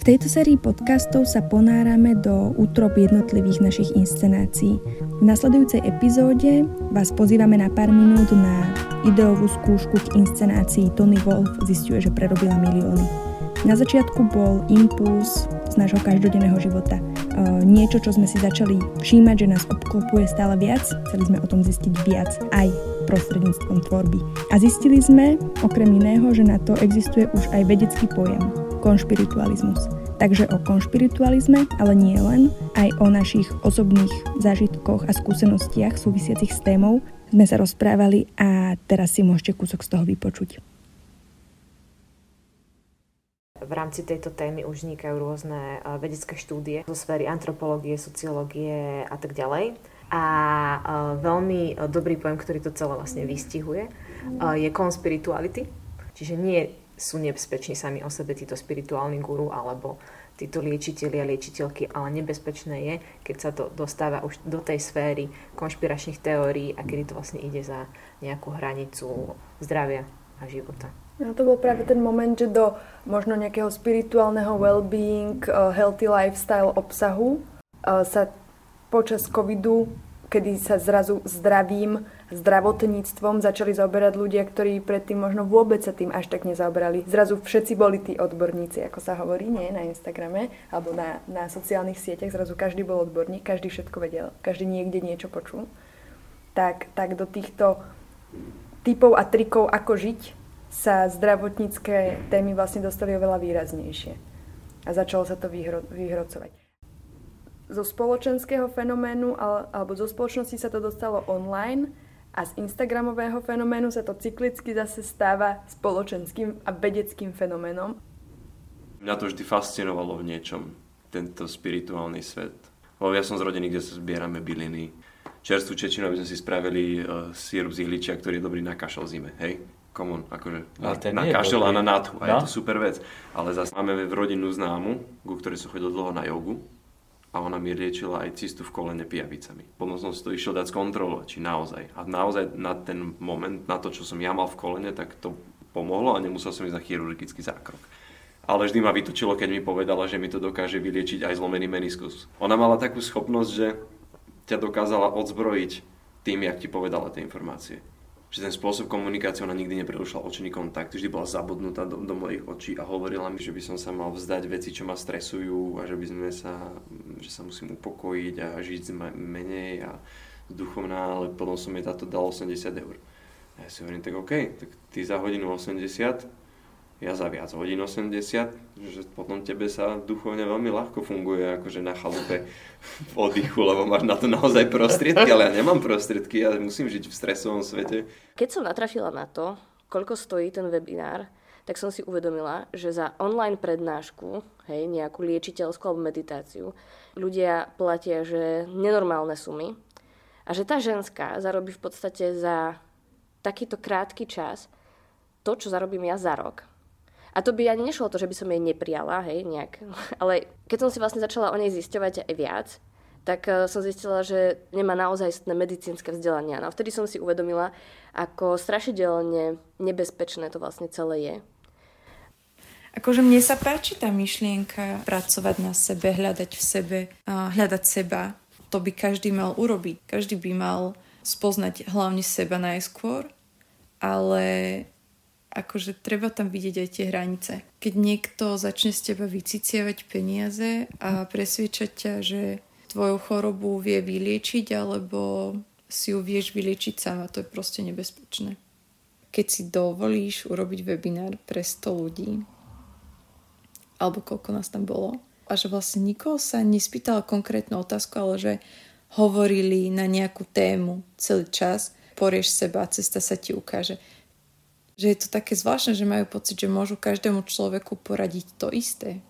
V tejto sérii podcastov sa ponárame do útrop jednotlivých našich inscenácií. V nasledujúcej epizóde vás pozývame na pár minút na ideovú skúšku k inscenácii Tony Wolf zistuje, že prerobila milióny. Na začiatku bol impuls z nášho každodenného života. E, niečo, čo sme si začali všímať, že nás obklopuje stále viac, chceli sme o tom zistiť viac aj prostredníctvom tvorby. A zistili sme, okrem iného, že na to existuje už aj vedecký pojem – konšpiritualizmus. Takže o konšpiritualizme, ale nie len, aj o našich osobných zážitkoch a skúsenostiach súvisiacich s témou sme sa rozprávali a teraz si môžete kúsok z toho vypočuť. V rámci tejto témy už vznikajú rôzne vedecké štúdie zo sféry antropológie, sociológie a tak ďalej. A veľmi dobrý pojem, ktorý to celé vlastne vystihuje, je conspirituality. Čiže nie sú nebezpeční sami o sebe títo spirituálni guru alebo títo liečiteľi a liečiteľky, ale nebezpečné je, keď sa to dostáva už do tej sféry konšpiračných teórií a kedy to vlastne ide za nejakú hranicu zdravia a života. No to bol práve ten moment, že do možno nejakého spirituálneho well-being, healthy lifestyle obsahu sa počas covidu, kedy sa zrazu zdravím, zdravotníctvom začali zaoberať ľudia, ktorí predtým možno vôbec sa tým až tak nezaoberali. Zrazu všetci boli tí odborníci, ako sa hovorí, nie na Instagrame alebo na, na sociálnych sieťach. Zrazu každý bol odborník, každý všetko vedel, každý niekde niečo počul. Tak, tak do týchto typov a trikov, ako žiť, sa zdravotnícke témy vlastne dostali oveľa výraznejšie. A začalo sa to vyhro, vyhrocovať zo spoločenského fenoménu alebo zo spoločnosti sa to dostalo online a z Instagramového fenoménu sa to cyklicky zase stáva spoločenským a vedeckým fenoménom. Mňa to vždy fascinovalo v niečom, tento spirituálny svet. Lebo ja som z rodiny, kde sa zbierame byliny. Čerstvú čečinu, aby sme si spravili uh, sírup z ihličia, ktorý je dobrý na kašel zime, hej? Common, akože na, na kašel a na náthu. A no? je to super vec. Ale zase máme v rodinu známu, ku ktorej som chodil dlho na jogu a ona mi liečila aj cistu v kolene pijavicami. Potom som si to išiel dať skontrolovať, či naozaj. A naozaj na ten moment, na to, čo som ja mal v kolene, tak to pomohlo a nemusel som ísť na chirurgický zákrok. Ale vždy ma vytočilo, keď mi povedala, že mi to dokáže vyliečiť aj zlomený meniskus. Ona mala takú schopnosť, že ťa dokázala odzbrojiť tým, jak ti povedala tie informácie že ten spôsob komunikácie ona nikdy neprerušila očný kontakt, vždy bola zabudnutá do, do mojich očí a hovorila mi, že by som sa mal vzdať veci, čo ma stresujú a že by sme sa, že sa musím upokojiť a žiť menej a duchovná, ale potom som jej táto dal 80 eur. A ja si hovorím, tak OK, tak ty za hodinu 80 ja za viac hodín 80, že potom tebe sa duchovne veľmi ľahko funguje akože na chalupe v oddychu, lebo máš na to naozaj prostriedky, ale ja nemám prostriedky, ja musím žiť v stresovom svete. Keď som natrafila na to, koľko stojí ten webinár, tak som si uvedomila, že za online prednášku, hej, nejakú liečiteľskú alebo meditáciu, ľudia platia, že nenormálne sumy a že tá ženská zarobí v podstate za takýto krátky čas to, čo zarobím ja za rok. A to by ani nešlo to, že by som jej neprijala, hej, nejak. Ale keď som si vlastne začala o nej zisťovať aj viac, tak uh, som zistila, že nemá naozaj medicínske vzdelania. No vtedy som si uvedomila, ako strašidelne nebezpečné to vlastne celé je. Akože mne sa páči tá myšlienka pracovať na sebe, hľadať v sebe, hľadať seba. To by každý mal urobiť. Každý by mal spoznať hlavne seba najskôr, ale akože treba tam vidieť aj tie hranice. Keď niekto začne z teba vyciciavať peniaze a presviečať ťa, že tvoju chorobu vie vyliečiť, alebo si ju vieš vyliečiť sama, to je proste nebezpečné. Keď si dovolíš urobiť webinár pre 100 ľudí, alebo koľko nás tam bolo, a že vlastne nikoho sa nespýtal konkrétnu otázku, ale že hovorili na nejakú tému celý čas, porieš seba, cesta sa ti ukáže že je to také zvláštne, že majú pocit, že môžu každému človeku poradiť to isté.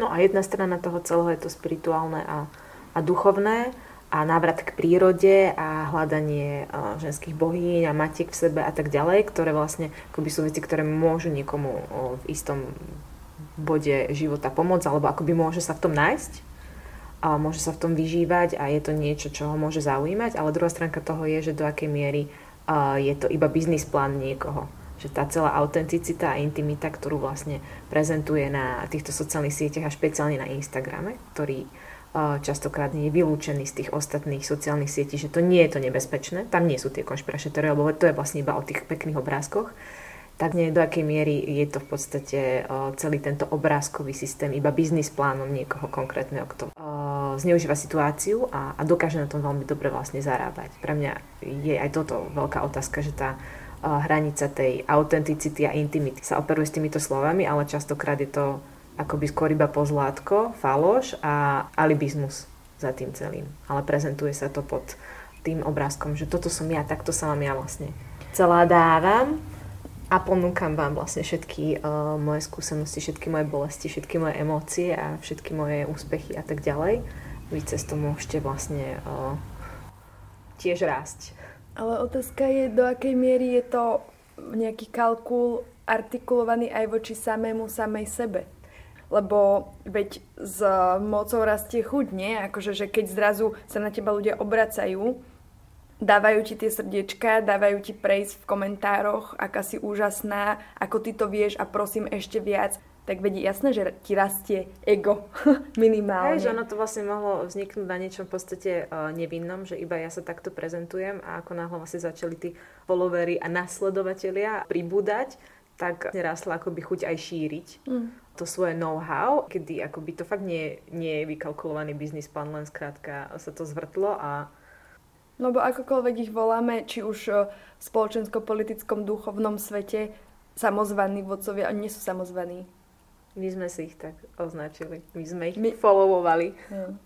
No a jedna strana toho celého je to spirituálne a, a duchovné a návrat k prírode a hľadanie ženských bohýň a matiek v sebe a tak ďalej, ktoré vlastne akoby sú veci, ktoré môžu niekomu v istom bode života pomôcť, alebo akoby môže sa v tom nájsť, a môže sa v tom vyžívať a je to niečo, čo ho môže zaujímať, ale druhá stránka toho je, že do akej miery je to iba biznis plán niekoho. že tá celá autenticita a intimita, ktorú vlastne prezentuje na týchto sociálnych sieťach a špeciálne na Instagrame, ktorý častokrát nie je vylúčený z tých ostatných sociálnych sietí, že to nie je to nebezpečné, tam nie sú tie konšpiračné teórie, lebo to je vlastne iba o tých pekných obrázkoch, tak nie do akej miery je to v podstate celý tento obrázkový systém iba biznis plánom niekoho konkrétneho, kto zneužíva situáciu a, a dokáže na tom veľmi dobre vlastne zarábať. Pre mňa je aj toto veľká otázka, že tá hranica tej autenticity a intimity sa operuje s týmito slovami, ale častokrát je to akoby skôr iba pozlátko, faloš a alibizmus za tým celým. Ale prezentuje sa to pod tým obrázkom, že toto som ja, takto sa vám ja vlastne celá dávam a ponúkam vám vlastne všetky uh, moje skúsenosti, všetky moje bolesti, všetky moje emócie a všetky moje úspechy a tak ďalej. Vy cez to môžete vlastne uh, tiež rásť. Ale otázka je, do akej miery je to nejaký kalkul artikulovaný aj voči samému samej sebe. Lebo veď s mocou rastie chuť, nie? Akože, že keď zrazu sa na teba ľudia obracajú, dávajú ti tie srdiečka, dávajú ti prejsť v komentároch, aká si úžasná, ako ty to vieš a prosím ešte viac tak vedí jasné, že ti rastie ego minimálne. Hej, že ono to vlastne mohlo vzniknúť na niečom v podstate uh, nevinnom, že iba ja sa takto prezentujem a ako náhle vlastne začali tí followery a nasledovatelia pribúdať, tak rásla akoby chuť aj šíriť mm. to svoje know-how, kedy akoby to fakt nie, nie je vykalkulovaný biznis plán, len skrátka sa to zvrtlo a Lebo akokoľvek ich voláme, či už v spoločensko-politickom duchovnom svete, samozvaní vodcovia, oni nie sú samozvaní my sme si ich tak označili. My sme ich My... followovali. Hmm.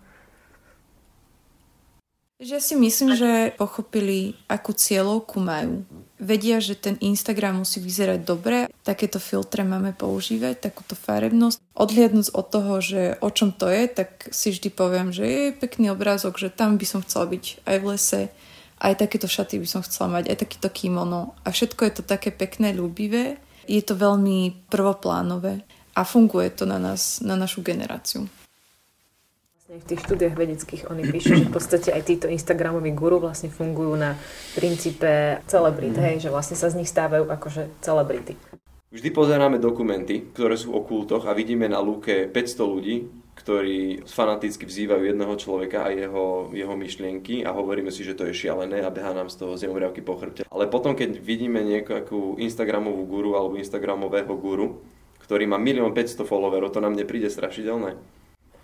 Ja si myslím, že pochopili, akú cieľovku majú. Vedia, že ten Instagram musí vyzerať dobre, takéto filtre máme používať, takúto farebnosť. Odliadnúť od toho, že o čom to je, tak si vždy poviem, že je pekný obrázok, že tam by som chcela byť aj v lese, aj takéto šaty by som chcela mať, aj takýto kimono. A všetko je to také pekné, ľúbivé. Je to veľmi prvoplánové a funguje to na nás, na našu generáciu. Vlastne v tých štúdiách vedeckých oni píšu, že v podstate aj títo Instagramoví guru vlastne fungujú na princípe celebrit, hej, že vlastne sa z nich stávajú akože celebrity. Vždy pozeráme dokumenty, ktoré sú o kultoch a vidíme na lúke 500 ľudí, ktorí fanaticky vzývajú jedného človeka a jeho, jeho myšlienky a hovoríme si, že to je šialené a beha nám z toho zemuriavky po chrbte. Ale potom, keď vidíme nejakú Instagramovú guru alebo Instagramového guru, ktorý má 1 500 followerov, to nám nepríde strašidelné?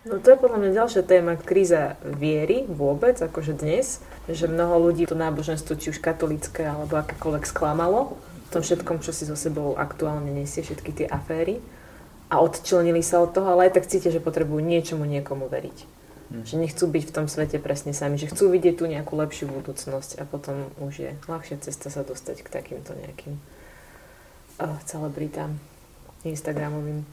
No to je podľa mňa ďalšia téma, kríza viery vôbec, akože dnes, že mnoho ľudí to náboženstvo, či už katolické alebo akékoľvek sklamalo, v tom všetkom, čo si so sebou aktuálne nesie, všetky tie aféry a odčlenili sa od toho, ale aj tak cítia, že potrebujú niečomu niekomu veriť. Hmm. Že nechcú byť v tom svete presne sami, že chcú vidieť tu nejakú lepšiu budúcnosť a potom už je ľahšia cesta sa dostať k takýmto nejakým uh, celebritám. Instagramovým.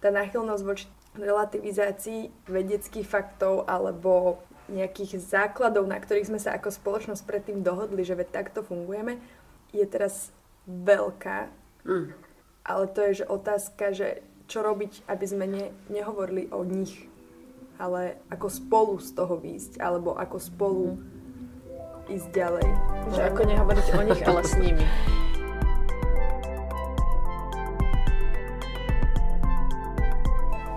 Tá náchylnosť voči relativizácii vedeckých faktov alebo nejakých základov, na ktorých sme sa ako spoločnosť predtým dohodli, že veď takto fungujeme, je teraz veľká. Mm. Ale to je že otázka, že čo robiť, aby sme ne, nehovorili o nich, ale ako spolu z toho výjsť, alebo ako spolu ísť ďalej. Že ako nehovoriť o nich, ale s nimi.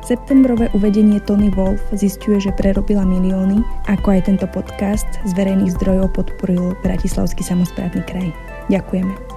Septembrové uvedenie Tony Wolf zistuje, že prerobila milióny, ako aj tento podcast z verejných zdrojov podporil Bratislavský samozprávny kraj. Ďakujeme.